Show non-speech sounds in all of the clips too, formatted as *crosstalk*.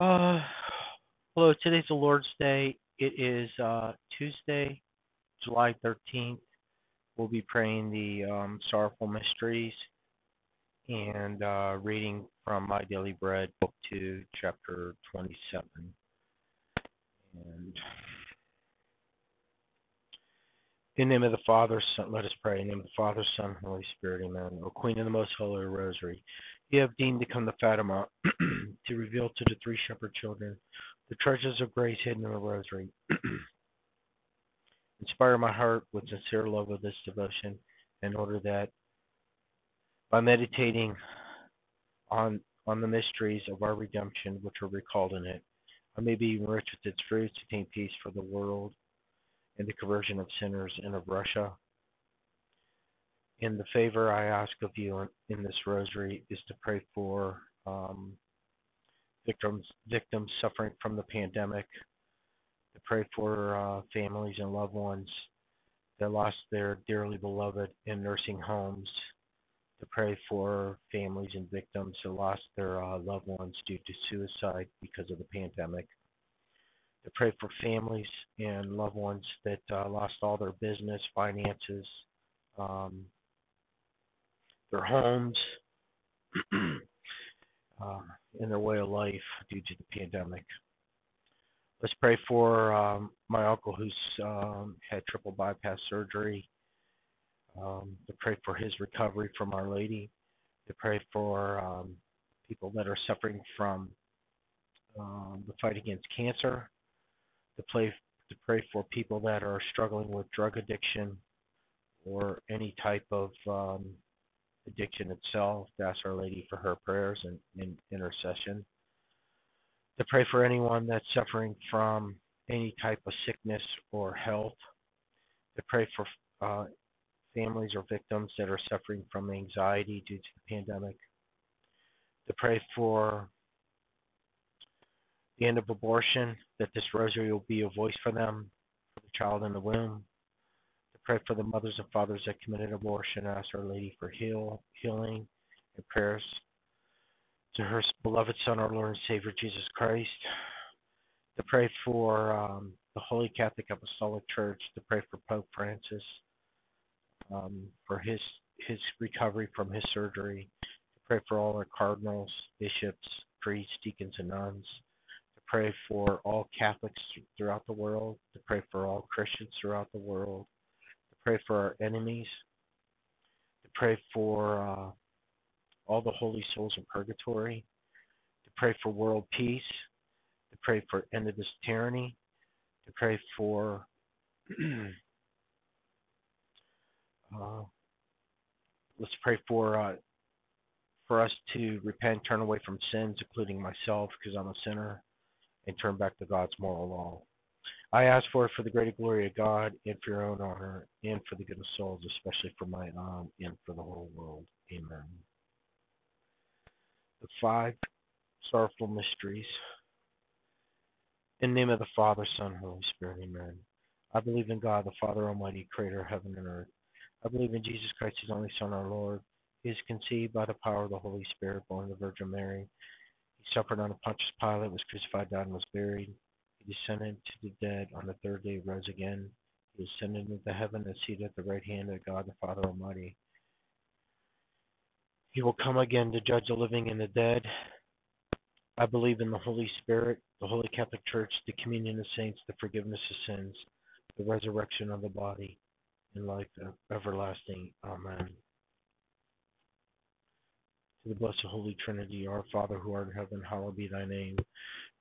Uh, hello, today's the Lord's Day. It is uh, Tuesday, July 13th. We'll be praying the um, Sorrowful Mysteries and uh, reading from My Daily Bread, Book 2, Chapter 27. And in the name of the Father, Son, let us pray. In the name of the Father, Son, Holy Spirit, Amen. O Queen of the Most Holy Rosary, you have deemed to come to Fatima *clears throat* to reveal to the three shepherd children the treasures of grace hidden in the Rosary. *clears throat* Inspire my heart with sincere love of this devotion in order that by meditating on on the mysteries of our redemption which are recalled in it, I may be enriched with its fruits, to attain peace for the world and the conversion of sinners and of Russia. And the favor I ask of you in this rosary is to pray for um, victims victims suffering from the pandemic, to pray for uh, families and loved ones that lost their dearly beloved in nursing homes, to pray for families and victims that lost their uh, loved ones due to suicide because of the pandemic, to pray for families and loved ones that uh, lost all their business, finances, um, their homes, *clears throat* uh, in their way of life due to the pandemic. Let's pray for um, my uncle who's um, had triple bypass surgery. Um, to pray for his recovery from Our Lady. To pray for um, people that are suffering from um, the fight against cancer. To pray to pray for people that are struggling with drug addiction or any type of um, addiction itself, to ask Our Lady for her prayers and, and intercession. To pray for anyone that's suffering from any type of sickness or health. To pray for uh, families or victims that are suffering from anxiety due to the pandemic. To pray for the end of abortion, that this rosary will be a voice for them, for the child in the womb, pray for the mothers and fathers that committed abortion. Ask Our Lady for heal, healing and prayers to her beloved Son, our Lord and Savior Jesus Christ. To pray for um, the Holy Catholic Apostolic Church. To pray for Pope Francis um, for his his recovery from his surgery. To pray for all our cardinals, bishops, priests, deacons, and nuns. To pray for all Catholics throughout the world. To pray for all Christians throughout the world pray for our enemies, to pray for uh, all the holy souls in purgatory, to pray for world peace, to pray for end of this tyranny, to pray for *clears throat* uh, let's pray for uh, for us to repent, turn away from sins, including myself, because I'm a sinner, and turn back to God's moral law. I ask for it for the greater glory of God and for your own honor and for the good of souls, especially for my own and for the whole world. Amen. The five sorrowful mysteries. In the name of the Father, Son, Holy Spirit, Amen. I believe in God, the Father Almighty, creator of heaven and earth. I believe in Jesus Christ, his only Son, our Lord. He is conceived by the power of the Holy Spirit, born of the Virgin Mary. He suffered under Pontius Pilate, was crucified, died, and was buried he descended to the dead. On the third day rose again. He ascended into heaven and seated at the right hand of God the Father Almighty. He will come again to judge the living and the dead. I believe in the Holy Spirit, the Holy Catholic Church, the communion of saints, the forgiveness of sins, the resurrection of the body, and life everlasting. Amen. To the blessed Holy Trinity, our Father who art in heaven, hallowed be thy name.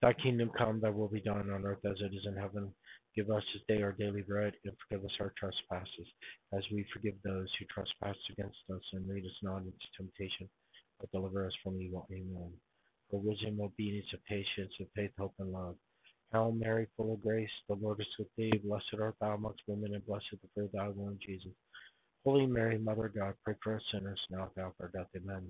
Thy kingdom come, thy will be done on earth as it is in heaven. Give us this day our daily bread, and forgive us our trespasses, as we forgive those who trespass against us. And lead us not into temptation, but deliver us from evil. Amen. For wisdom, obedience, and patience, and faith, hope, and love. Hail Mary, full of grace, the Lord is with thee. Blessed art thou amongst women, and blessed the fruit of thy womb, Jesus. Holy Mary, Mother of God, pray for us sinners, now and at our death. Amen.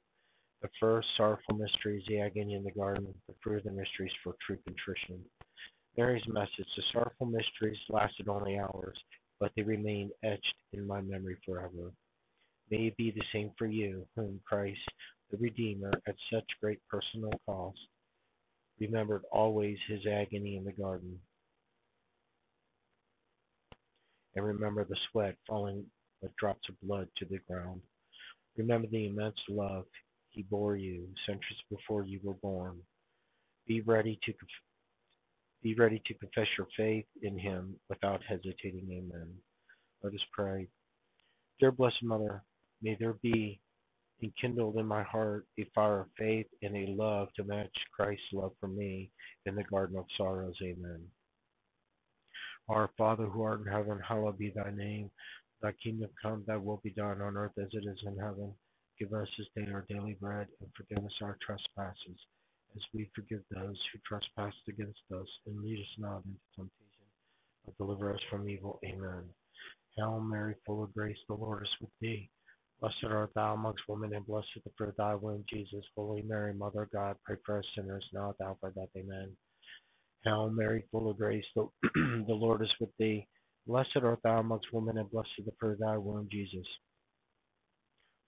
The first sorrowful mystery is the agony in the garden. The fruit of the mystery is for true contrition. Mary's message. The sorrowful mysteries lasted only hours, but they remain etched in my memory forever. May it be the same for you, whom Christ, the Redeemer, at such great personal cost, remembered always his agony in the garden. And remember the sweat falling like drops of blood to the ground. Remember the immense love he bore you centuries before you were born. Be ready to be ready to confess your faith in him without hesitating. Amen. Let us pray. Dear Blessed Mother, may there be enkindled in my heart a fire of faith and a love to match Christ's love for me in the garden of sorrows. Amen. Our Father who art in heaven, hallowed be thy name. Thy kingdom come, thy will be done on earth as it is in heaven. Give us this day our daily bread, and forgive us our trespasses, as we forgive those who trespass against us. And lead us not into temptation, but deliver us from evil. Amen. Hail Mary, full of grace, the Lord is with thee. Blessed art thou amongst women, and blessed the fruit of thy womb, Jesus. Holy Mary, Mother of God, pray for us sinners, now at the hour of death. Amen. Hail Mary, full of grace, the, *clears throat* the Lord is with thee. Blessed art thou amongst women, and blessed the fruit of thy womb, Jesus.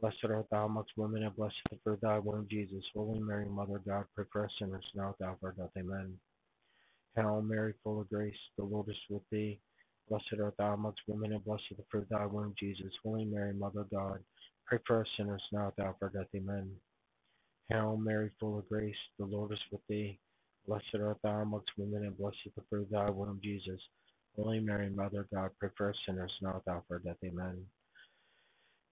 Blessed art thou amongst women, and blessed is the fruit of thy womb, Jesus. Holy Mary, Mother of God, pray for us sinners now at the of our death. Amen. Hail Mary, full of grace, the Lord is with thee. Blessed art thou amongst women, and blessed the fruit of thy womb, Jesus. Holy Mary, Mother of God, pray for us sinners now at the of our death. Amen. Hail Mary, full of grace, the Lord is with thee. Blessed art thou amongst women, and blessed the fruit of thy womb, Jesus. Holy Mary, Mother of God, pray for us sinners now at the of our death. Amen.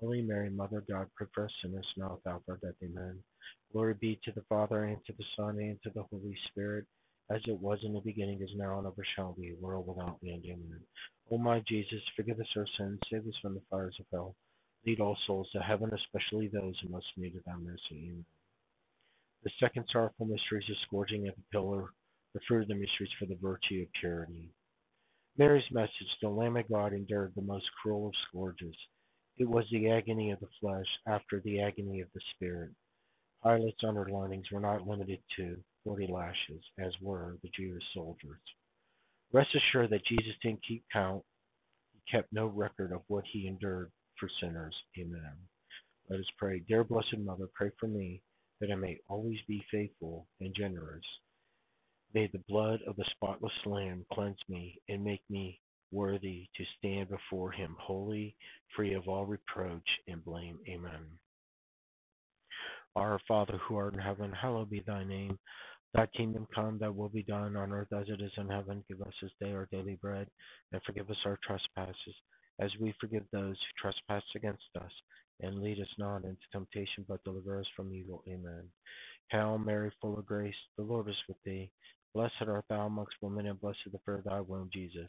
Holy Mary, Mother of God, pray for us sinners now at the hour of our death. Amen. Glory be to the Father, and to the Son, and to the Holy Spirit, as it was in the beginning, is now, and ever shall be, world without end. Amen. O my Jesus, forgive us our sins, save us from the fires of hell. Lead all souls to heaven, especially those who most need of thy mercy. Amen. The second sorrowful mystery is the scourging at the pillar the fruit of the mysteries for the virtue of purity. Mary's message, the Lamb of God endured the most cruel of scourges. It was the agony of the flesh after the agony of the spirit. Pilate's underlinings were not limited to forty lashes, as were the Jewish soldiers. Rest assured that Jesus didn't keep count. He kept no record of what he endured for sinners. Amen. Let us pray. Dear Blessed Mother, pray for me that I may always be faithful and generous May the blood of the spotless Lamb cleanse me and make me worthy to stand before him holy, free of all reproach and blame. Amen. Our Father who art in heaven, hallowed be thy name. Thy kingdom come, thy will be done on earth as it is in heaven. Give us this day our daily bread, and forgive us our trespasses, as we forgive those who trespass against us. And lead us not into temptation, but deliver us from evil. Amen. Hail Mary, full of grace, the Lord is with thee. Blessed art thou amongst women, and blessed the fruit of thy womb, Jesus.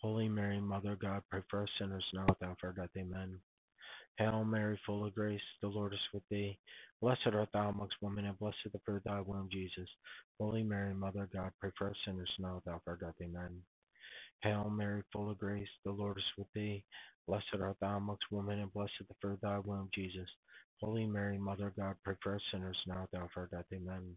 Holy Mary, Mother of God, pray for us sinners now at the hour of death. Amen. Hail Mary, full of grace, the Lord is with thee. Blessed art thou amongst women, and blessed the fruit of thy womb, Jesus. Holy Mary, Mother of God, pray for us sinners now at the hour of death. Amen. Hail Mary, full of grace, the Lord is with thee. Blessed art thou amongst women, and blessed the fruit of thy womb, Jesus. Holy Mary, Mother of God, pray for us sinners now at the hour of death. Amen.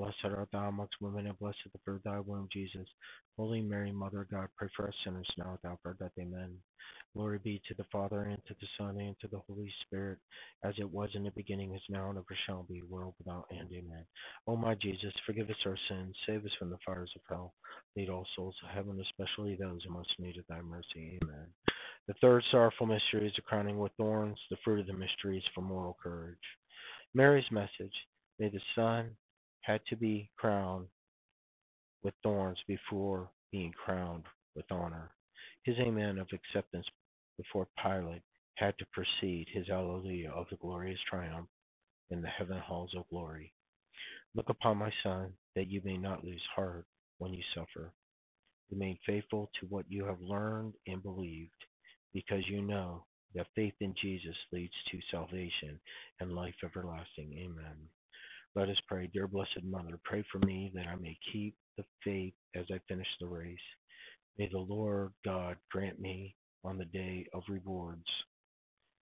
Blessed art thou amongst women, and blessed the fruit of thy womb, Jesus. Holy Mary, Mother of God, pray for us sinners now at the hour of our death. Amen. Glory be to the Father, and to the Son, and to the Holy Spirit, as it was in the beginning, is now, and ever shall be, world without end. Amen. O my Jesus, forgive us our sins, save us from the fires of hell, lead all souls to heaven, especially those who most need of thy mercy. Amen. The third sorrowful mystery is the crowning with thorns. The fruit of the mystery is for moral courage. Mary's message, may the Son had to be crowned with thorns before being crowned with honor. His amen of acceptance before Pilate had to precede his alleluia of the glorious triumph in the heaven halls of glory. Look upon my son, that you may not lose heart when you suffer. Remain faithful to what you have learned and believed, because you know that faith in Jesus leads to salvation and life everlasting. Amen. Let us pray. Dear Blessed Mother, pray for me that I may keep the faith as I finish the race. May the Lord God grant me on the day of rewards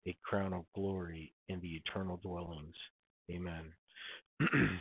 a crown of glory in the eternal dwellings. Amen. *clears throat*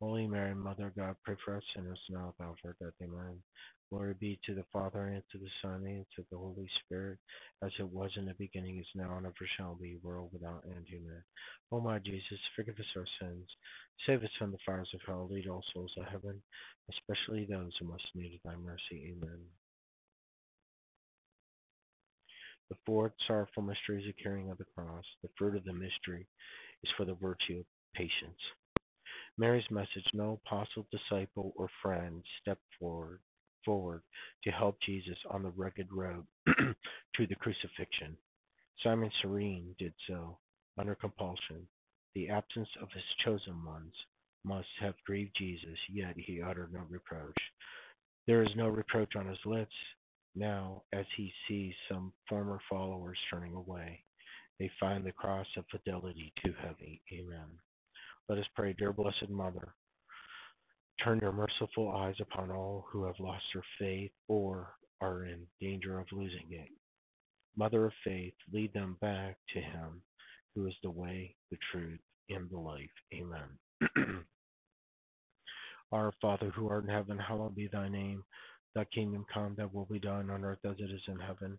Holy Mary, Mother of God, pray for us sinners now at the hour of our death. Amen. Glory be to the Father, and to the Son, and to the Holy Spirit, as it was in the beginning, is now, and ever shall be, world without end. Amen. O my Jesus, forgive us our sins. Save us from the fires of hell. Lead all souls to heaven, especially those who most need thy mercy. Amen. The fourth sorrowful mystery is the carrying of the cross. The fruit of the mystery is for the virtue of patience. Mary's message No apostle, disciple, or friend stepped forward forward to help Jesus on the rugged road *clears throat* to the crucifixion. Simon Cyrene did so under compulsion. The absence of his chosen ones must have grieved Jesus, yet he uttered no reproach. There is no reproach on his lips now as he sees some former followers turning away. They find the cross of fidelity too heavy. Amen. Let us pray, dear Blessed Mother. Turn your merciful eyes upon all who have lost their faith or are in danger of losing it. Mother of faith, lead them back to Him who is the way, the truth, and the life. Amen. *clears throat* Our Father who art in heaven, hallowed be thy name. Thy kingdom come, thy will be done on earth as it is in heaven.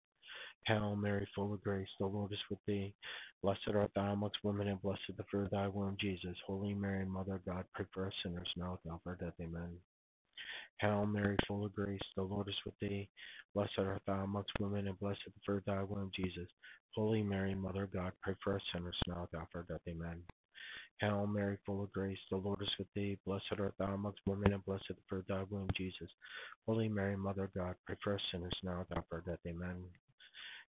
Hail Mary, full of grace, the Lord is with thee. Blessed art thou amongst women, and blessed the fruit of thy womb, Jesus. Holy Mary, Mother of God, pray for us sinners now at hour of our death. Amen. Hail Mary, full of grace, the Lord is with thee. Blessed art thou amongst women, and blessed the fruit of thy womb, Jesus. Holy Mary, Mother of God, pray for us sinners now at hour of our death. Amen. Hail Mary, full of grace, the Lord is with thee. Blessed art thou amongst women, and blessed the fruit of thy womb, Jesus. Holy Mary, Mother of God, pray for us sinners now at hour of our death. Amen.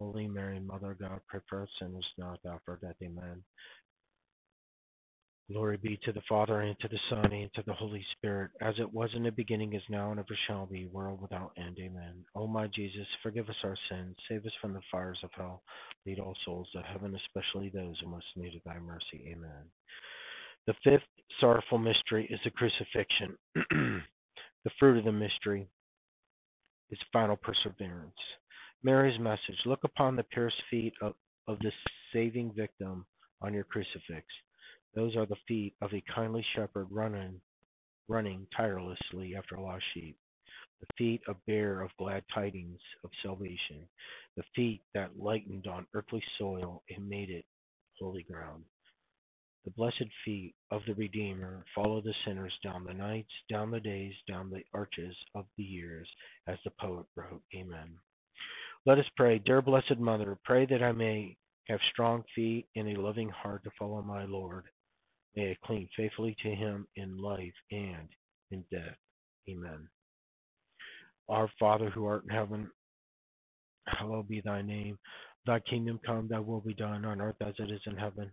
Holy Mary, Mother God, pray for us sinners now at the hour of death. Amen. Glory be to the Father, and to the Son, and to the Holy Spirit, as it was in the beginning, is now, and ever shall be, world without end. Amen. O my Jesus, forgive us our sins, save us from the fires of hell, lead all souls to heaven, especially those who most need of thy mercy. Amen. The fifth sorrowful mystery is the crucifixion. *clears throat* the fruit of the mystery is final perseverance. Mary's message Look upon the pierced feet of, of the saving victim on your crucifix. Those are the feet of a kindly shepherd running, running tirelessly after lost sheep. The feet of bearer of glad tidings of salvation. The feet that lightened on earthly soil and made it holy ground. The blessed feet of the Redeemer follow the sinners down the nights, down the days, down the arches of the years, as the poet wrote. Amen. Let us pray. Dear Blessed Mother, pray that I may have strong feet and a loving heart to follow my Lord. May I cling faithfully to him in life and in death. Amen. Our Father who art in heaven, hallowed be thy name. Thy kingdom come, thy will be done on earth as it is in heaven.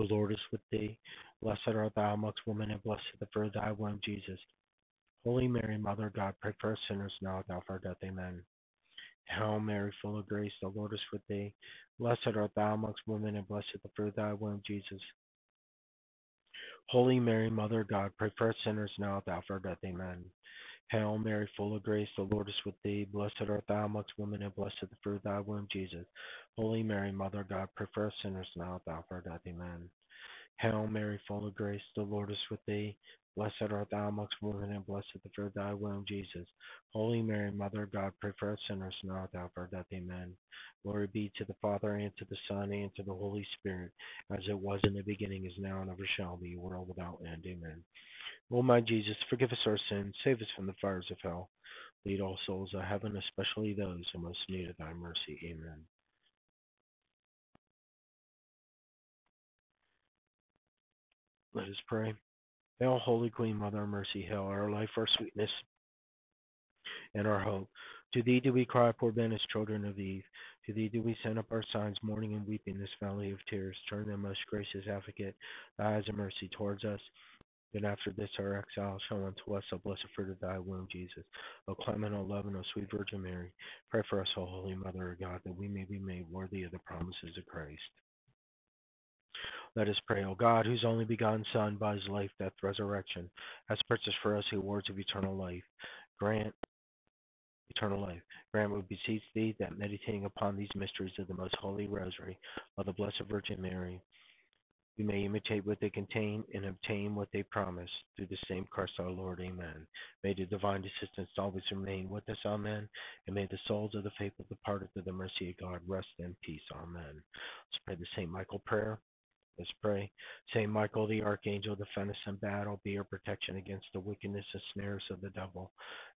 The Lord is with thee. Blessed art thou amongst women, and blessed the fruit of thy womb, Jesus. Holy Mary, Mother of God, pray for us sinners now and at our death. Amen. Hail Mary, full of grace, the Lord is with thee. Blessed art thou amongst women, and blessed the fruit of thy womb, Jesus. Holy Mary, Mother of God, pray for us sinners now at the hour of death. Amen. Hail Mary, full of grace, the Lord is with thee. Blessed art thou amongst women, and blessed the fruit of thy womb, Jesus. Holy Mary, Mother of God, pray for us sinners now at the hour of death. Amen. Hail Mary, full of grace, the Lord is with thee. Blessed art thou amongst women, and blessed the fruit of thy womb, Jesus. Holy Mary, Mother of God, pray for us sinners now at the hour of death. Amen. Glory be to the Father, and to the Son, and to the Holy Spirit, as it was in the beginning, is now, and ever shall be, world without end. Amen. O my Jesus, forgive us our sins, save us from the fires of hell. Lead all souls to heaven, especially those who most need of thy mercy. Amen. Let us pray. Hail, Holy Queen, Mother of Mercy, hail our life, our sweetness, and our hope. To thee do we cry, poor banished children of Eve. To thee do we send up our sighs, mourning and weeping this valley of tears. Turn then, most gracious advocate, thy eyes of mercy towards us. Then after this our exile, show unto us the blessed fruit of thy womb, Jesus. O clement, O loving, O sweet Virgin Mary, pray for us, O Holy Mother of God, that we may be made worthy of the promises of Christ. Let us pray, O God, whose only begotten Son, by his life, death, resurrection, has purchased for us the rewards of eternal life. Grant eternal life. Grant, we beseech thee, that meditating upon these mysteries of the most holy rosary of the Blessed Virgin Mary, we may imitate what they contain and obtain what they promise through the same Christ our Lord. Amen. May the divine assistance always remain with us. Amen. And may the souls of the faithful departed to the mercy of God rest in peace. Amen. Let's pray the St. Michael prayer. Let's pray. Saint Michael, the archangel, defend us in battle, be our protection against the wickedness and snares of the devil.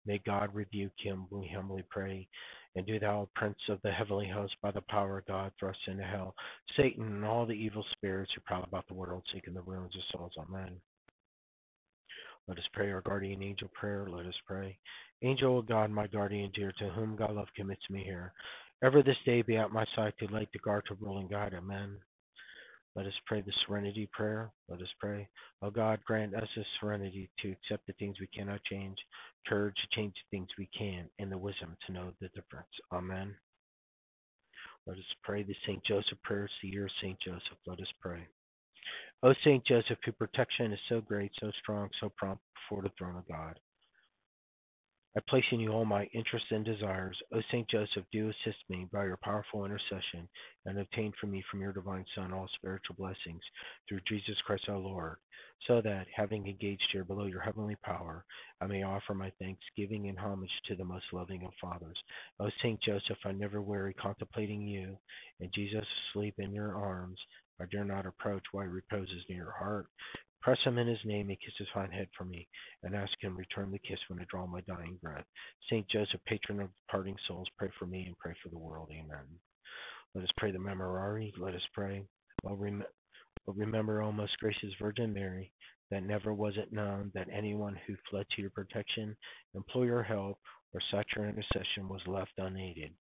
May God rebuke him, we humbly pray. And do thou, Prince of the heavenly host, by the power of God, thrust into hell Satan and all the evil spirits who prowl about the world, seeking the ruins of souls. Amen. Let us pray our guardian angel prayer. Let us pray. Angel of God, my guardian dear, to whom God love commits me here. Ever this day be at my side to light, the guard, to rule and guide. Amen. Let us pray the serenity prayer. Let us pray. O God, grant us the serenity to accept the things we cannot change, courage to change the things we can, and the wisdom to know the difference. Amen. Let us pray the St. Joseph prayer, It's the year of St. Joseph. Let us pray. O St. Joseph, whose protection is so great, so strong, so prompt before the throne of God. I place in you all my interests and desires. O Saint Joseph, do assist me by your powerful intercession, and obtain for me from your divine Son all spiritual blessings through Jesus Christ our Lord, so that, having engaged here below your heavenly power, I may offer my thanksgiving and homage to the most loving of fathers. O Saint Joseph, I never weary contemplating you, and Jesus asleep in your arms. I dare not approach while he reposes near your heart. Press him in his name and kiss his fine head for me, and ask him return the kiss when I draw my dying breath. Saint Joseph, patron of departing souls, pray for me and pray for the world. Amen. Let us pray the Memorare. Let us pray. Well, rem- well, remember, O most gracious Virgin Mary, that never was it known that anyone who fled to your protection, implored your help, or sought your intercession was left unaided.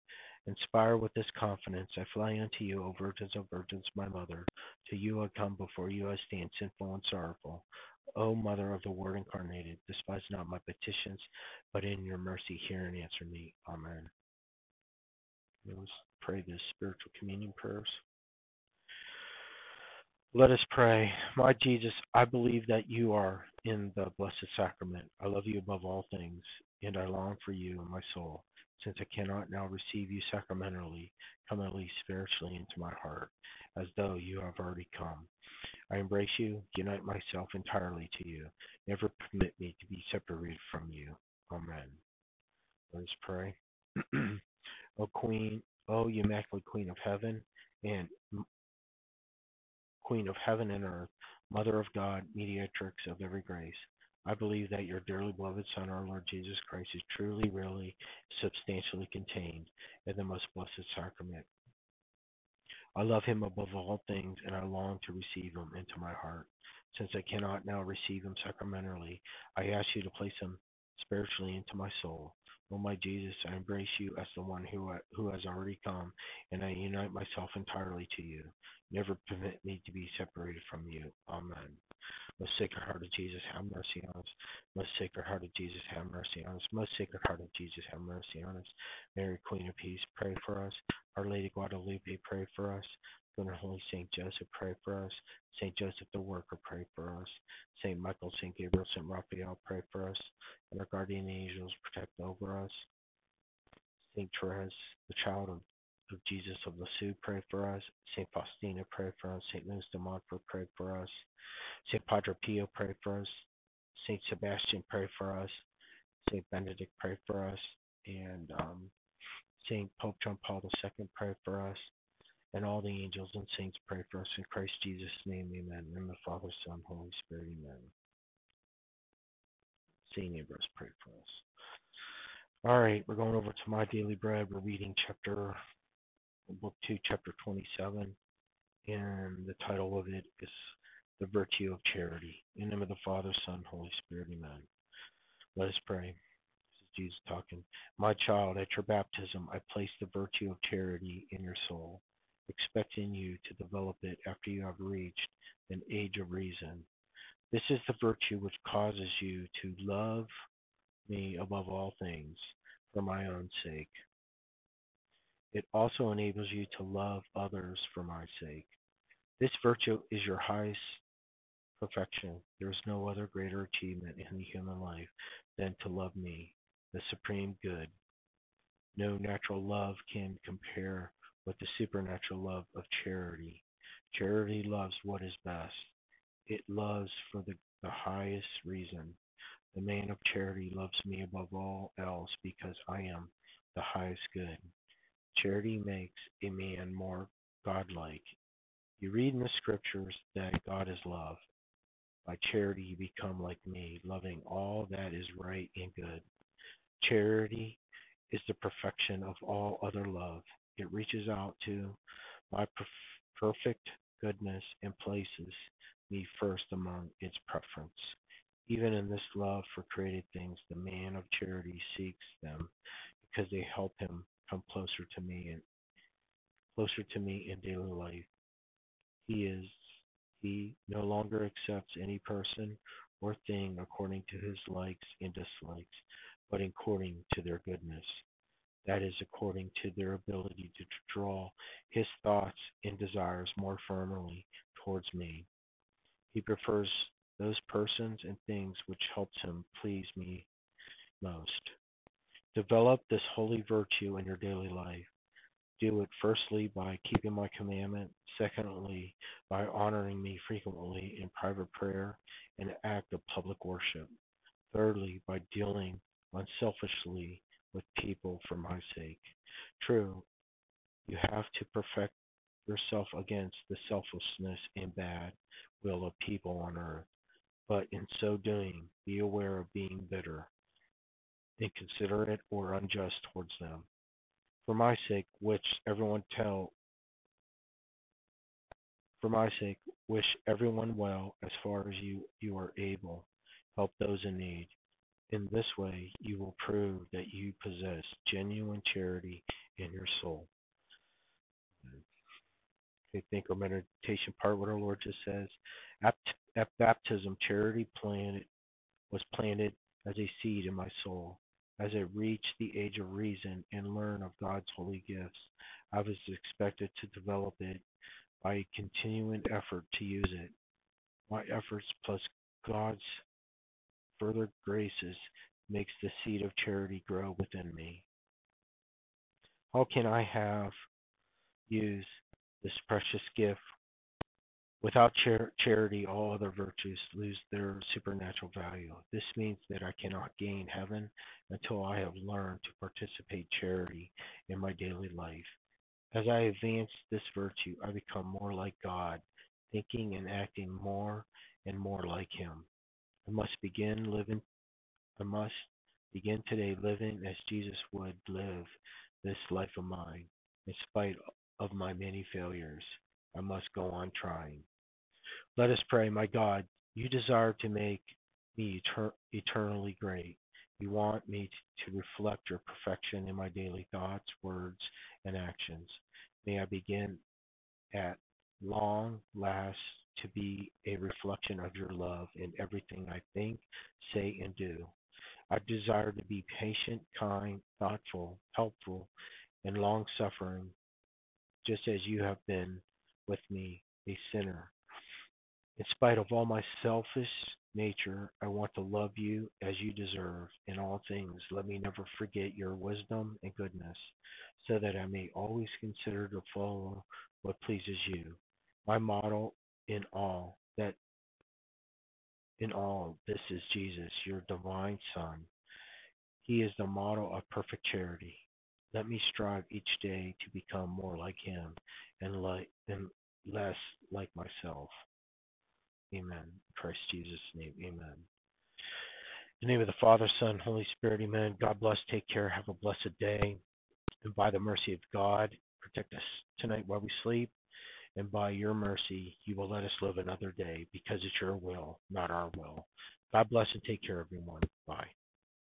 Inspired with this confidence, I fly unto you, O Virgins of Virgins, my mother. To you I come, before you I stand, sinful and sorrowful. O Mother of the Word incarnated, despise not my petitions, but in your mercy hear and answer me. Amen. Let's pray the spiritual communion prayers. Let us pray. My Jesus, I believe that you are in the blessed sacrament. I love you above all things, and I long for you in my soul. Since I cannot now receive you sacramentally, come at least spiritually into my heart, as though you have already come. I embrace you, unite myself entirely to you. Never permit me to be separated from you. Amen. Let us pray. *clears throat* o Queen, O Immaculate Queen of Heaven, and Queen of heaven and earth, Mother of God, mediatrix of every grace. I believe that your dearly beloved Son, our Lord Jesus Christ, is truly, really, substantially contained in the most blessed sacrament. I love him above all things, and I long to receive him into my heart. Since I cannot now receive him sacramentally, I ask you to place him spiritually into my soul. O my Jesus, I embrace you as the one who, uh, who has already come, and I unite myself entirely to you. Never permit me to be separated from you. Amen. Most Sacred Heart of Jesus, have mercy on us. Most Sacred Heart of Jesus, have mercy on us. Most Sacred Heart of Jesus, have mercy on us. Mary, Queen of Peace, pray for us. Our Lady Guadalupe, pray for us. Good and Holy Saint Joseph, pray for us. Saint Joseph the Worker, pray for us. Saint Michael, Saint Gabriel, Saint Raphael, pray for us. And our guardian angels, protect over us. Saint Therese, the child of, of Jesus of Lisieux, pray for us. Saint Faustina, pray for us. Saint Louis de Montfort, pray for us. Saint Padre Pio, pray for us. Saint Sebastian, pray for us. Saint Benedict, pray for us. And um, Saint Pope John Paul II, pray for us. And all the angels and saints pray for us in Christ Jesus' name, amen. In the Father, Son, Holy Spirit, amen. Saint Ambrose, pray for us. All right, we're going over to My Daily Bread. We're reading chapter, book 2, chapter 27. And the title of it is The Virtue of Charity. In the name of the Father, Son, Holy Spirit, amen. Let us pray. This is Jesus talking. My child, at your baptism, I placed the virtue of charity in your soul expecting you to develop it after you have reached an age of reason. This is the virtue which causes you to love me above all things for my own sake. It also enables you to love others for my sake. This virtue is your highest perfection. There is no other greater achievement in the human life than to love me, the supreme good. No natural love can compare with the supernatural love of charity. Charity loves what is best. It loves for the, the highest reason. The man of charity loves me above all else because I am the highest good. Charity makes a man more godlike. You read in the scriptures that God is love. By charity you become like me, loving all that is right and good. Charity is the perfection of all other love. It reaches out to my perfect goodness and places me first among its preference. Even in this love for created things, the man of charity seeks them because they help him come closer to me and closer to me in daily life. He is he no longer accepts any person or thing according to his likes and dislikes, but according to their goodness that is according to their ability to draw his thoughts and desires more firmly towards me. He prefers those persons and things which helps him please me most. Develop this holy virtue in your daily life. Do it firstly by keeping my commandment, secondly by honoring me frequently in private prayer and act of public worship, thirdly by dealing unselfishly with people for my sake. True, you have to perfect yourself against the selflessness and bad will of people on earth, but in so doing, be aware of being bitter, inconsiderate, or unjust towards them. For my sake, which everyone tell for my sake, wish everyone well as far as you, you are able. Help those in need. In this way, you will prove that you possess genuine charity in your soul. Okay, think our meditation part, what our Lord just says. At, at baptism, charity planted was planted as a seed in my soul. As I reached the age of reason and learn of God's holy gifts, I was expected to develop it by a continuing effort to use it. My efforts plus God's further graces makes the seed of charity grow within me. How can I have use this precious gift? Without char- charity, all other virtues lose their supernatural value. This means that I cannot gain heaven until I have learned to participate charity in my daily life. As I advance this virtue, I become more like God thinking and acting more and more like Him. I must begin living. I must begin today living as Jesus would live this life of mine, in spite of my many failures. I must go on trying. Let us pray, my God, you desire to make me etern- eternally great. You want me to reflect your perfection in my daily thoughts, words, and actions. May I begin at long last to be a reflection of your love in everything I think, say, and do. I desire to be patient, kind, thoughtful, helpful, and long suffering, just as you have been with me, a sinner. In spite of all my selfish nature, I want to love you as you deserve in all things. Let me never forget your wisdom and goodness, so that I may always consider to follow what pleases you. My model in all that in all this is Jesus, your divine Son. He is the model of perfect charity. Let me strive each day to become more like him and like and less like myself. Amen. Christ Jesus' name, amen. In the name of the Father, Son, Holy Spirit, amen. God bless, take care, have a blessed day. And by the mercy of God, protect us tonight while we sleep. And by your mercy, you will let us live another day because it's your will, not our will. God bless and take care, everyone. Bye.